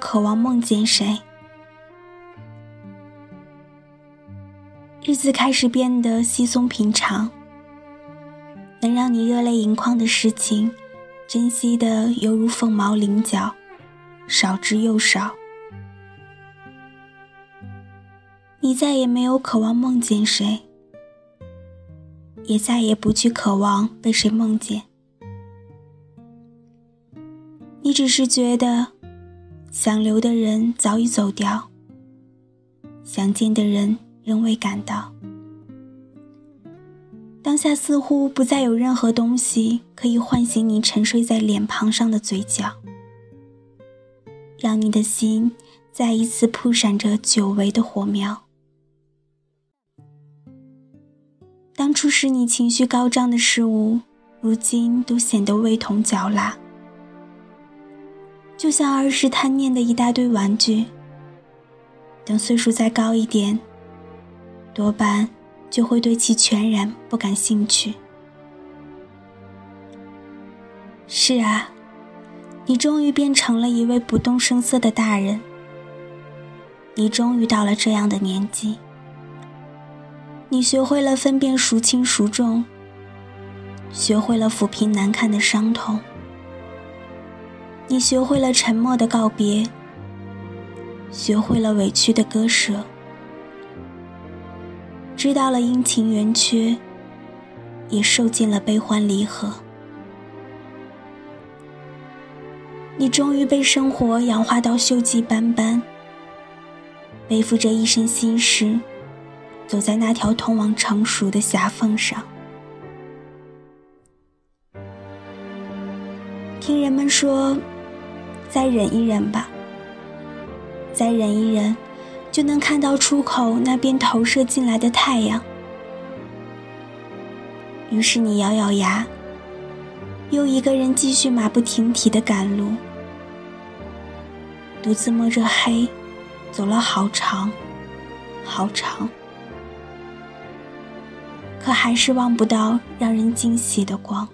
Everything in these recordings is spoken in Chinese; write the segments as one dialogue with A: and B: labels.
A: 渴望梦见谁。日子开始变得稀松平常，能让你热泪盈眶的事情，珍惜的犹如凤毛麟角，少之又少。你再也没有渴望梦见谁，也再也不去渴望被谁梦见。你只是觉得，想留的人早已走掉，想见的人仍未赶到。当下似乎不再有任何东西可以唤醒你沉睡在脸庞上的嘴角，让你的心再一次扑闪着久违的火苗。当初使你情绪高涨的事物，如今都显得味同嚼蜡。就像儿时贪念的一大堆玩具，等岁数再高一点，多半就会对其全然不感兴趣。是啊，你终于变成了一位不动声色的大人。你终于到了这样的年纪。你学会了分辨孰轻孰重，学会了抚平难看的伤痛。你学会了沉默的告别，学会了委屈的割舍，知道了阴晴圆缺，也受尽了悲欢离合。你终于被生活氧化到锈迹斑斑，背负着一身心事。走在那条通往成熟的狭缝上，听人们说，再忍一忍吧，再忍一忍，就能看到出口那边投射进来的太阳。于是你咬咬牙，又一个人继续马不停蹄的赶路，独自摸着黑，走了好长，好长。可还是望不到让人惊喜的光。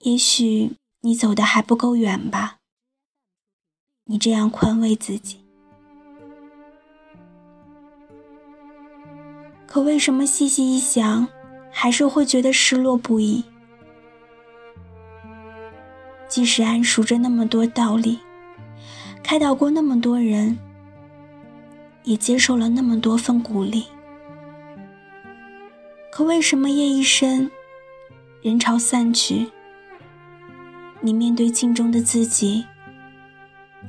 A: 也许你走的还不够远吧？你这样宽慰自己。可为什么细细一想，还是会觉得失落不已？即使谙熟着那么多道理。开导过那么多人，也接受了那么多份鼓励，可为什么夜已深，人潮散去，你面对镜中的自己，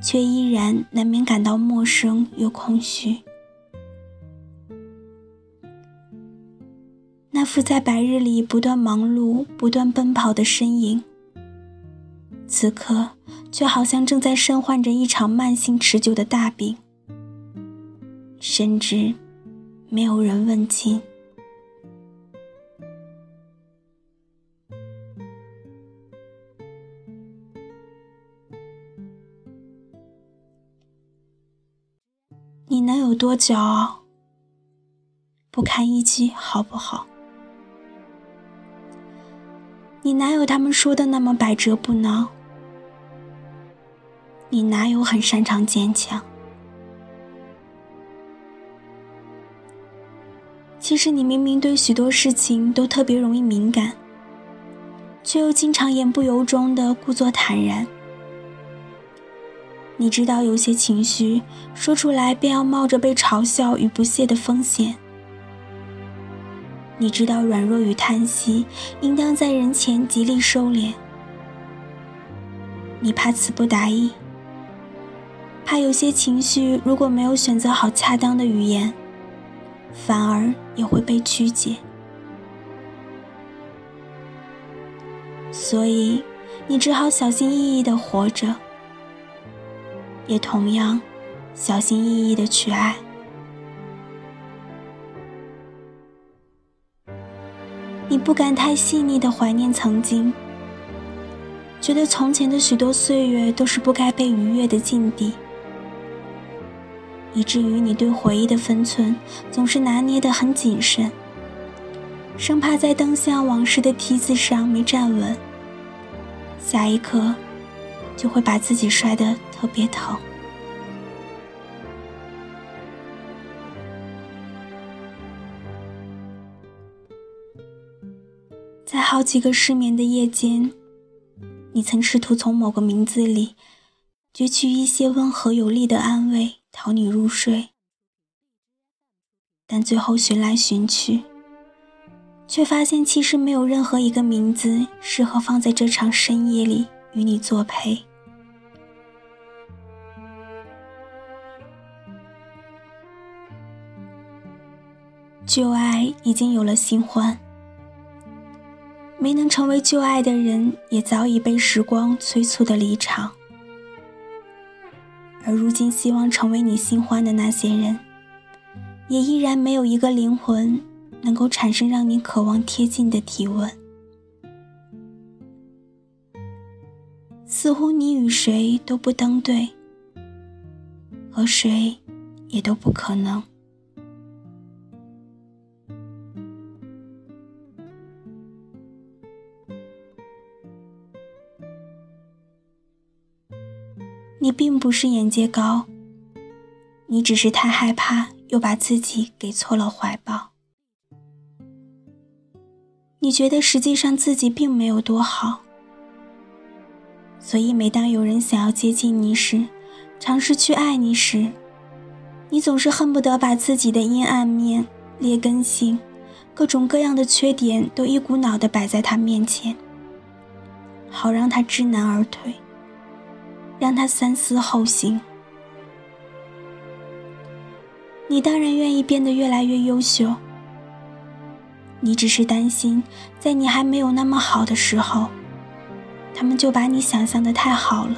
A: 却依然难免感到陌生又空虚？那副在白日里不断忙碌、不断奔跑的身影。此刻，却好像正在身患着一场慢性持久的大病，甚至没有人问津。你能有多骄傲？不堪一击，好不好？你哪有他们说的那么百折不挠？你哪有很擅长坚强？其实你明明对许多事情都特别容易敏感，却又经常言不由衷的故作坦然。你知道有些情绪说出来便要冒着被嘲笑与不屑的风险。你知道软弱与叹息应当在人前极力收敛。你怕词不达意。怕有些情绪如果没有选择好恰当的语言，反而也会被曲解。所以，你只好小心翼翼的活着，也同样小心翼翼的去爱。你不敢太细腻的怀念曾经，觉得从前的许多岁月都是不该被逾越的禁地。以至于你对回忆的分寸总是拿捏得很谨慎，生怕在登向往事的梯子上没站稳，下一刻就会把自己摔得特别疼。在好几个失眠的夜间，你曾试图从某个名字里攫取一些温和有力的安慰，讨你入睡，但最后寻来寻去。却发现，其实没有任何一个名字适合放在这场深夜里与你作陪。旧爱已经有了新欢，没能成为旧爱的人，也早已被时光催促的离场。而如今，希望成为你新欢的那些人，也依然没有一个灵魂。能够产生让你渴望贴近的体温，似乎你与谁都不登对，和谁也都不可能。你并不是眼界高，你只是太害怕，又把自己给错了怀抱。你觉得实际上自己并没有多好，所以每当有人想要接近你时，尝试去爱你时，你总是恨不得把自己的阴暗面、劣根性、各种各样的缺点都一股脑的摆在他面前，好让他知难而退，让他三思后行。你当然愿意变得越来越优秀。你只是担心，在你还没有那么好的时候，他们就把你想象的太好了，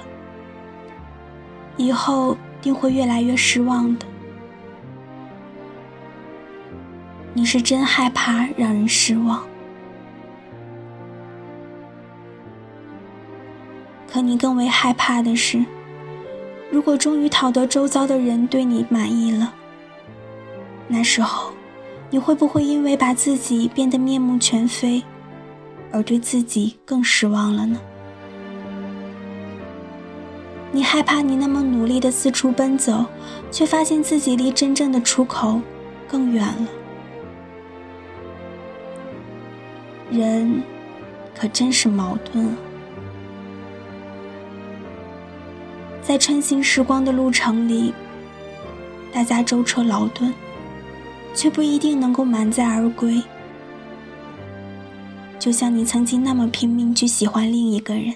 A: 以后定会越来越失望的。你是真害怕让人失望，可你更为害怕的是，如果终于讨得周遭的人对你满意了，那时候。你会不会因为把自己变得面目全非，而对自己更失望了呢？你害怕你那么努力的四处奔走，却发现自己离真正的出口更远了。人可真是矛盾啊！在穿行时光的路程里，大家舟车劳顿。却不一定能够满载而归。就像你曾经那么拼命去喜欢另一个人，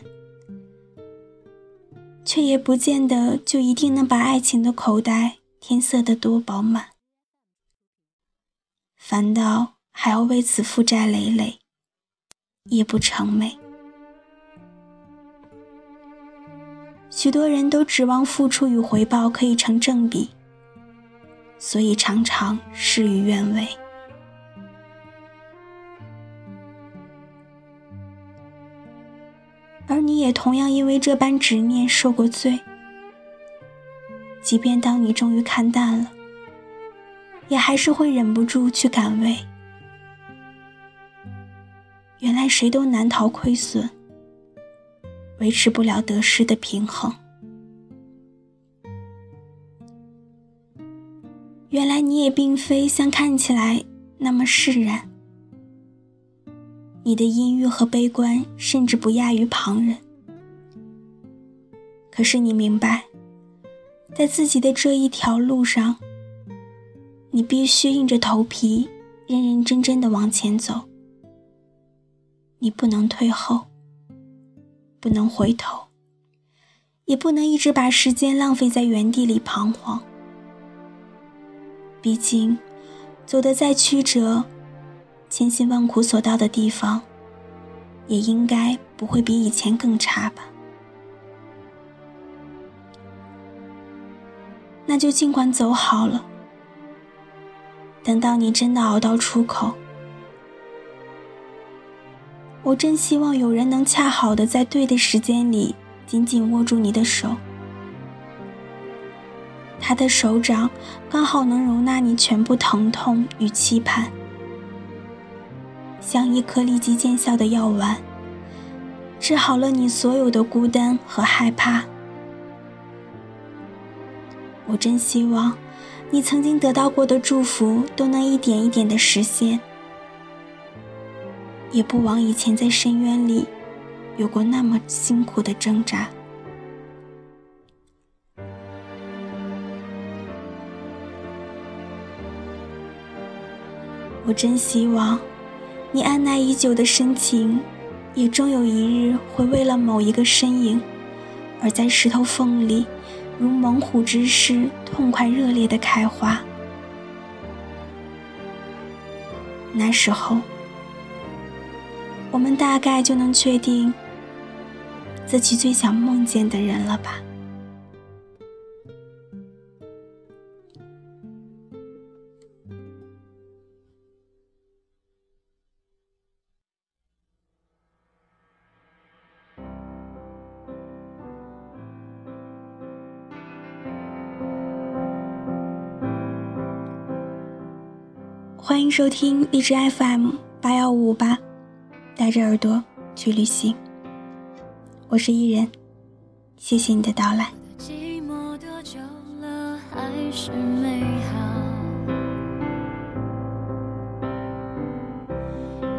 A: 却也不见得就一定能把爱情的口袋填塞得多饱满，反倒还要为此负债累累，夜不成寐。许多人都指望付出与回报可以成正比。所以常常事与愿违，而你也同样因为这般执念受过罪。即便当你终于看淡了，也还是会忍不住去感慰。原来谁都难逃亏损，维持不了得失的平衡。原来你也并非像看起来那么释然，你的阴郁和悲观甚至不亚于旁人。可是你明白，在自己的这一条路上，你必须硬着头皮，认认真真的往前走。你不能退后，不能回头，也不能一直把时间浪费在原地里彷徨。毕竟，走得再曲折，千辛万苦所到的地方，也应该不会比以前更差吧？那就尽管走好了。等到你真的熬到出口，我真希望有人能恰好的在对的时间里，紧紧握住你的手。他的手掌刚好能容纳你全部疼痛与期盼，像一颗立即见效的药丸，治好了你所有的孤单和害怕。我真希望，你曾经得到过的祝福都能一点一点的实现，也不枉以前在深渊里有过那么辛苦的挣扎。我真希望，你按耐已久的深情，也终有一日会为了某一个身影，而在石头缝里，如猛虎之势，痛快热烈的开花。那时候，我们大概就能确定自己最想梦见的人了吧。欢迎收听荔枝 FM 八幺五五八，带着耳朵去旅行。我是伊人，谢谢你的到来。
B: 寂寞多久了，还是美好？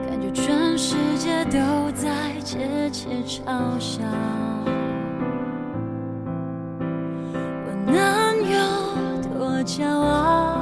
B: 感觉全世界都在窃窃嘲笑。我能有多骄傲？